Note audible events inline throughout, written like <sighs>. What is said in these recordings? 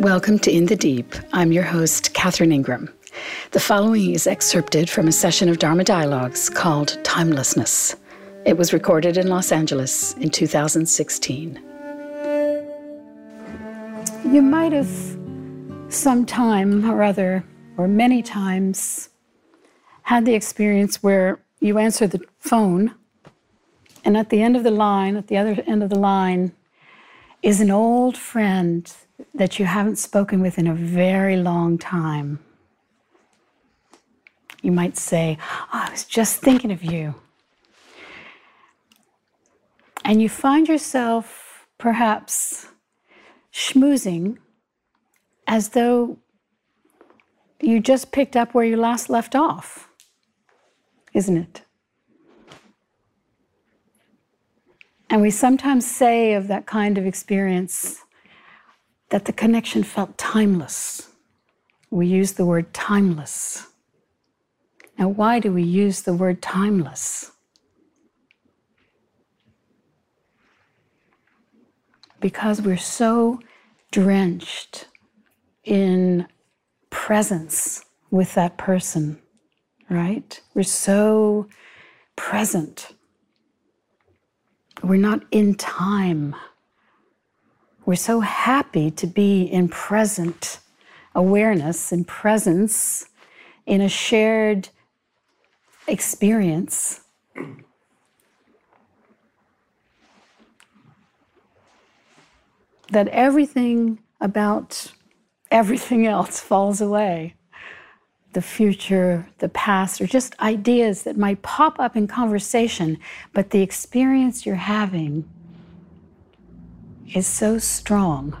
Welcome to In the Deep. I'm your host, Catherine Ingram. The following is excerpted from a session of Dharma Dialogues called Timelessness. It was recorded in Los Angeles in 2016. You might have some time or other, or many times, had the experience where you answer the phone, and at the end of the line, at the other end of the line, is an old friend that you haven't spoken with in a very long time. You might say, oh, I was just thinking of you. And you find yourself perhaps schmoozing as though you just picked up where you last left off, isn't it? And we sometimes say of that kind of experience, that the connection felt timeless. We use the word timeless. Now, why do we use the word timeless? Because we're so drenched in presence with that person, right? We're so present. We're not in time. We're so happy to be in present awareness and presence in a shared experience. That everything about everything else falls away. The future, the past, or just ideas that might pop up in conversation, but the experience you're having is so strong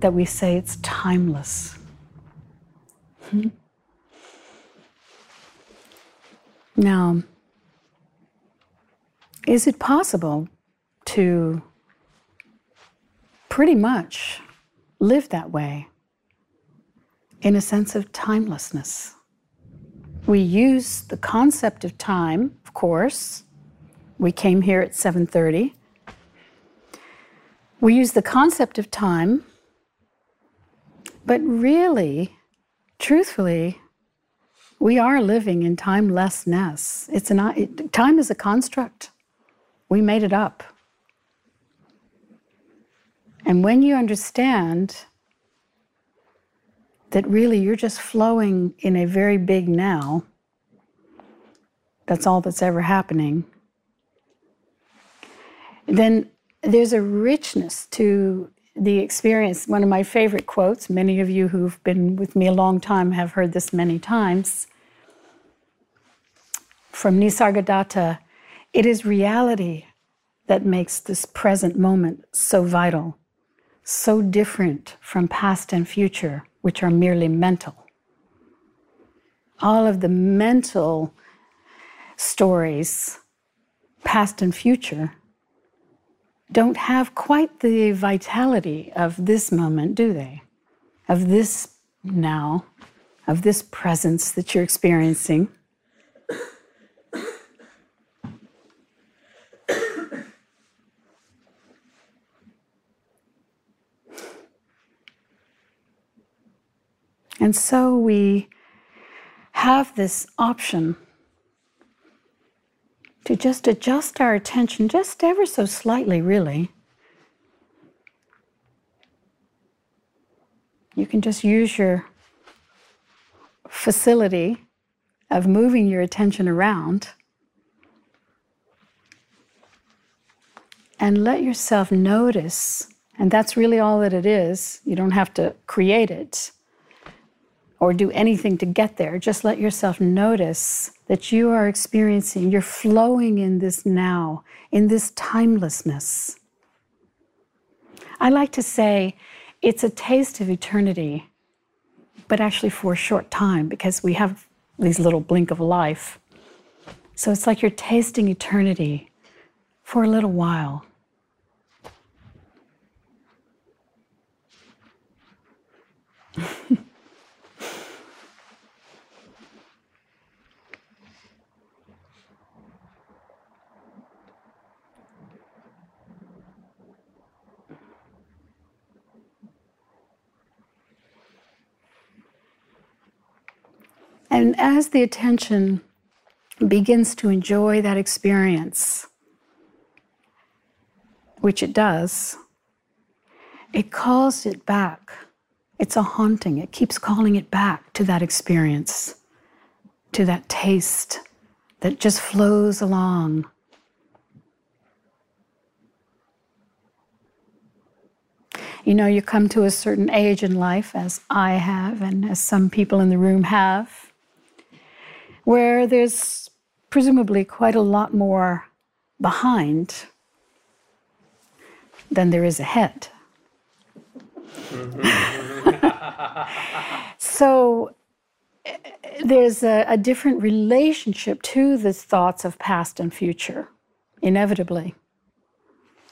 that we say it's timeless. Hmm? Now, is it possible to pretty much live that way in a sense of timelessness? We use the concept of time, of course. We came here at 7:30 we use the concept of time, but really, truthfully, we are living in timelessness. It's an, it, time is a construct. We made it up. And when you understand that really you're just flowing in a very big now, that's all that's ever happening, then there's a richness to the experience. One of my favorite quotes, many of you who've been with me a long time have heard this many times, from Nisargadatta it is reality that makes this present moment so vital, so different from past and future, which are merely mental. All of the mental stories, past and future, don't have quite the vitality of this moment, do they? Of this now, of this presence that you're experiencing. And so we have this option to just adjust our attention just ever so slightly, really. You can just use your facility of moving your attention around and let yourself notice. And that's really all that it is. You don't have to create it or do anything to get there. Just let yourself notice that you are experiencing, you're flowing in this now, in this timelessness. I like to say it's a taste of eternity, but actually for a short time because we have these little blink of life. So it's like you're tasting eternity for a little while. And as the attention begins to enjoy that experience, which it does, it calls it back. It's a haunting. It keeps calling it back to that experience, to that taste that just flows along. You know, you come to a certain age in life, as I have, and as some people in the room have, where there's presumably quite a lot more behind than there is ahead. Mm-hmm. so there's a, a, different relationship to the thoughts of past and future, inevitably.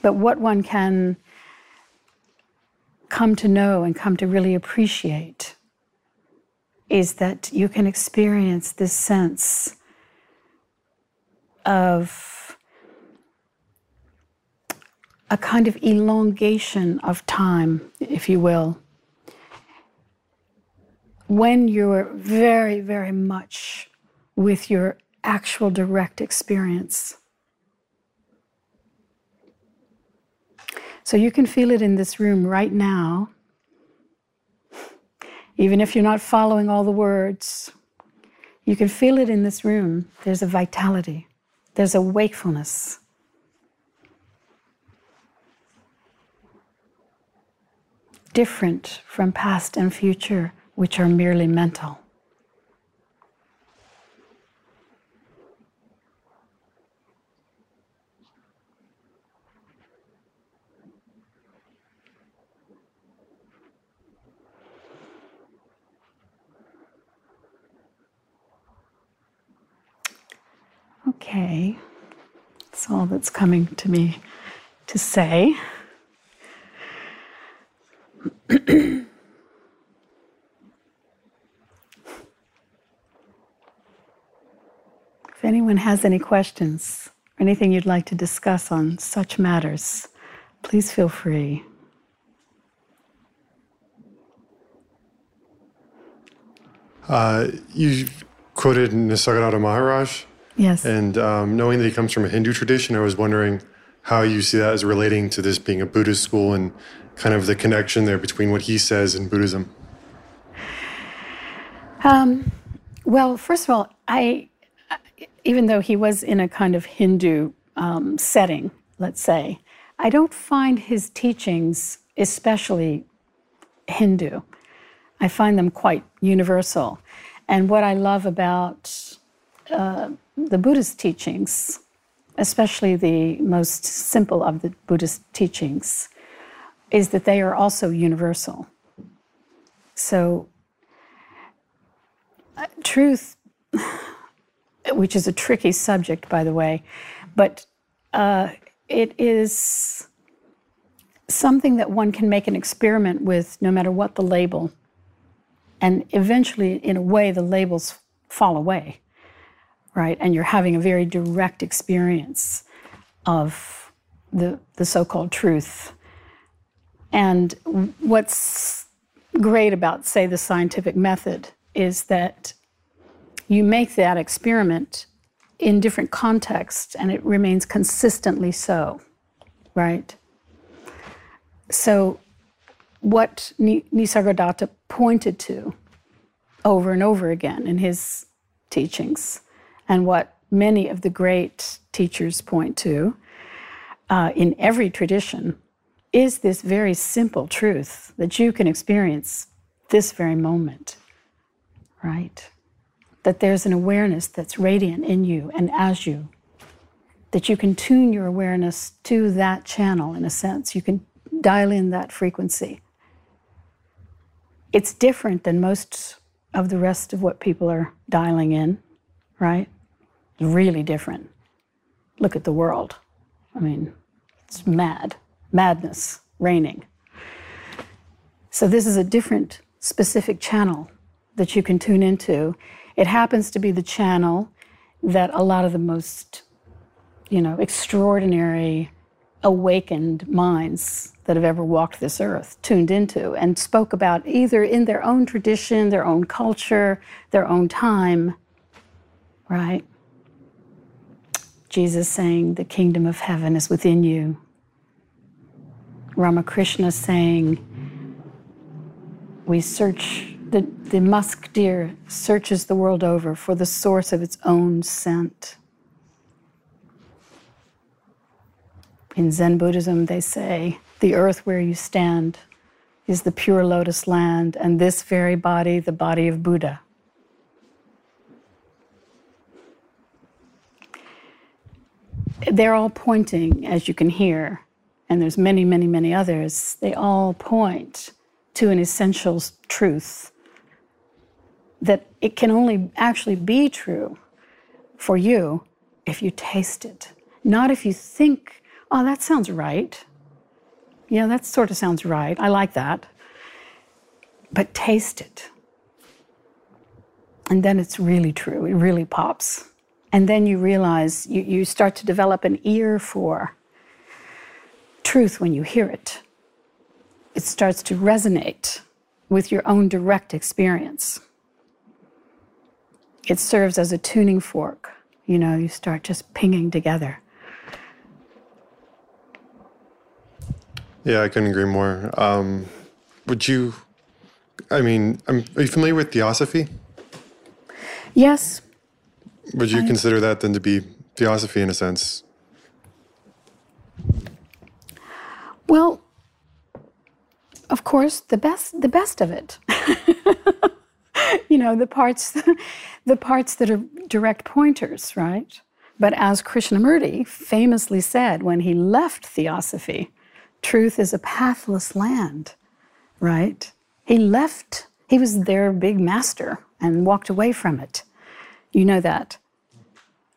But what one can come to know and come to really appreciate is that you can experience this sense of a kind of elongation of time, if you will, when you're very, very much with your actual direct experience. So you can feel it in this room right now, even if you're not following all the words. You can feel it in this room. There's a vitality, there's a wakefulness. Different from past and future which are merely mental. Okay, that's all that's coming to me to say. <clears throat> If anyone has any questions or anything you'd like to discuss on such matters, please feel free. Uh, you quoted Nisargadatta Maharaj. Yes. And um, knowing that he comes from a Hindu tradition, I was wondering how you see that as relating to this being a Buddhist school and kind of the connection there between what he says and Buddhism. Um, well, first of all, I even though he was in a kind of Hindu um, setting, let's say, I don't find his teachings especially Hindu. I find them quite universal. And what I love about uh, the Buddhist teachings, especially the most simple of the Buddhist teachings, is that they are also universal. So, uh, truth <sighs> which is a tricky subject, by the way, but uh, it is something that one can make an experiment with no matter what the label. And eventually, in a way, the labels fall away, right? And you're having a very direct experience of the, the so called truth. And what's great about, say, the scientific method is that you make that experiment in different contexts and it remains consistently so, right? So, what Nisargadatta pointed to over and over again in his teachings, and what many of the great teachers point to uh, in every tradition, is this very simple truth that you can experience this very moment, right? that there's an awareness that's radiant in you and as you, that you can tune your awareness to that channel in a sense. You can dial in that frequency. It's different than most of the rest of what people are dialing in, right? Really different. Look at the world. I mean, it's mad, madness reigning. So, this is a different specific channel that you can tune into it happens to be the channel that a lot of the most, you know, extraordinary awakened minds that have ever walked this earth tuned into and spoke about either in their own tradition, their own culture, their own time, right? Jesus saying, The kingdom of heaven is within you. Ramakrishna saying, We search, the, the musk deer searches the world over for the source of its own scent. In Zen Buddhism, they say, the earth where you stand is the pure lotus land, and this very body, the body of Buddha. They're all pointing, as you can hear, and there's many, many, many others, they all point to an essential truth that it can only actually be true for you if you taste it, not if you think oh, that sounds right. Yeah, that sort of sounds right. I like that. But taste it. And then it's really true. It really pops. And then you realize you, you start to develop an ear for truth when you hear it. It starts to resonate with your own direct experience. It serves as a tuning fork. You know, you start just pinging together. Yeah, I couldn't agree more. Um, would you? I mean, are you familiar with theosophy? Yes. Would you I, consider that then to be theosophy in a sense? Well, of course, the best the best of it. <laughs> you know, the parts <laughs> the parts that are direct pointers, right? But as Krishnamurti famously said when he left theosophy, truth is a pathless land, right? He left, he was their big master and walked away from it. You know that.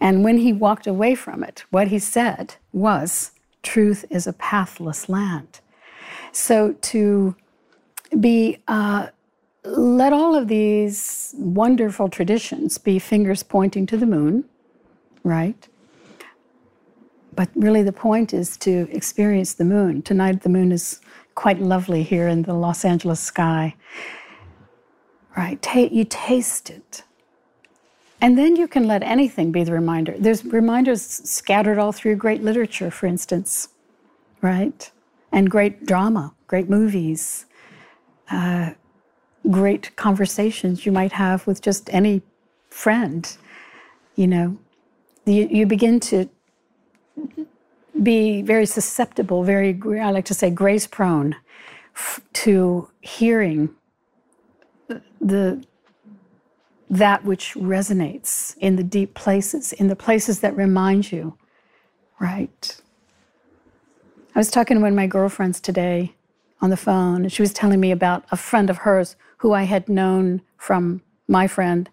And when he walked away from it, what he said was, truth is a pathless land. So to be, uh, let all of these wonderful traditions be fingers pointing to the moon, right? But really, the point is to experience the moon. Tonight, the moon is quite lovely here in the Los Angeles sky. Right? You taste it. And then you can let anything be the reminder. There's reminders scattered all through great literature, for instance, right? And great drama, great movies, uh, great conversations you might have with just any friend. You know, you, you begin to be very susceptible, very, I like to say, grace prone f- to hearing the that which resonates in the deep places, in the places that remind you, right? I was talking to one of my girlfriends today on the phone, and she was telling me about a friend of hers who I had known from my friend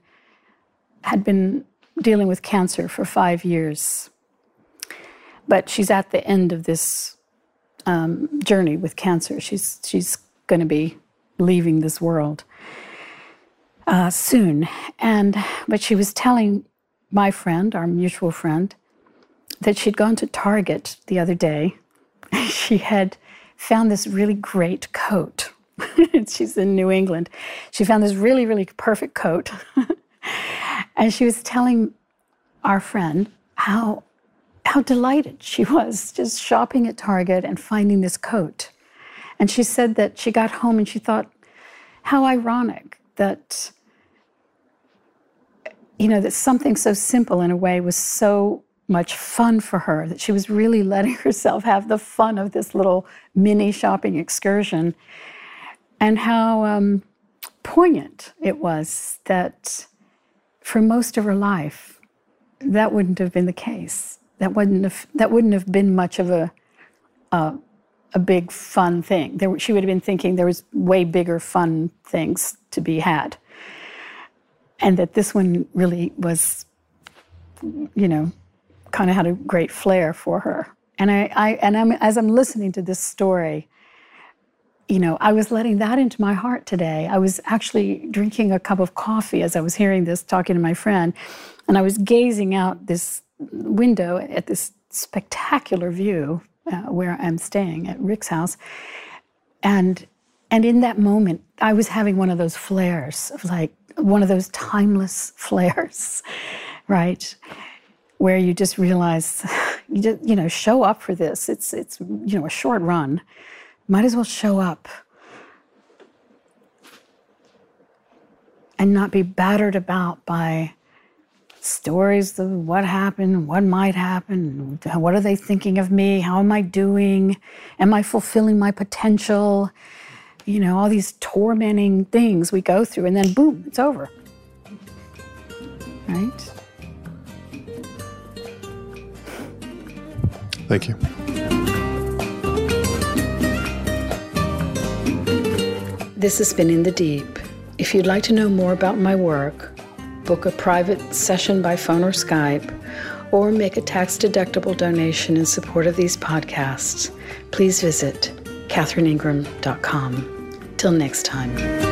had been dealing with cancer for five years. But she's at the end of this um, journey with cancer. She's she's going to be leaving this world uh, soon, and but she was telling my friend, our mutual friend, that she'd gone to Target the other day. <laughs> she had found this really great coat. <laughs> She's in New England. She found this really, really perfect coat. <laughs> and she was telling our friend how how delighted she was just shopping at Target and finding this coat. And she said that she got home and she thought, how ironic that, you know, that something so simple in a way was so much fun for her that she was really letting <laughs> herself have the fun of this little mini shopping excursion. And how um, poignant it was that for most of her life, that wouldn't have been the case that wouldn't have that wouldn't have been much of a a, a big fun thing. There, she would have been thinking there was way bigger fun things to be had, and that this one really was, you know, kind of had a great flair for her. And I, I and I'm as I'm listening to this story, you know, I was letting that into my heart today. I was actually drinking a cup of coffee as I was hearing this, talking to my friend, and I was gazing out this window at this spectacular view uh, where I'm staying at Rick's house, and and in that moment, I was having one of those flares of like one of those timeless <laughs> flares, right? Where you just realize, <laughs> you just, you know, show up for this. It's it's you know a short run. Might as well show up and not be battered about by stories of what happened, what might happen, what are they thinking of me, how am I doing, am I fulfilling my potential? You know, all these tormenting things we go through, and then boom, it's over. Right? Thank you. This has been In the Deep. If you'd like to know more about my work, book a private session by phone or Skype, or make a tax deductible donation in support of these podcasts, please visit catherineingram.com. Till next time.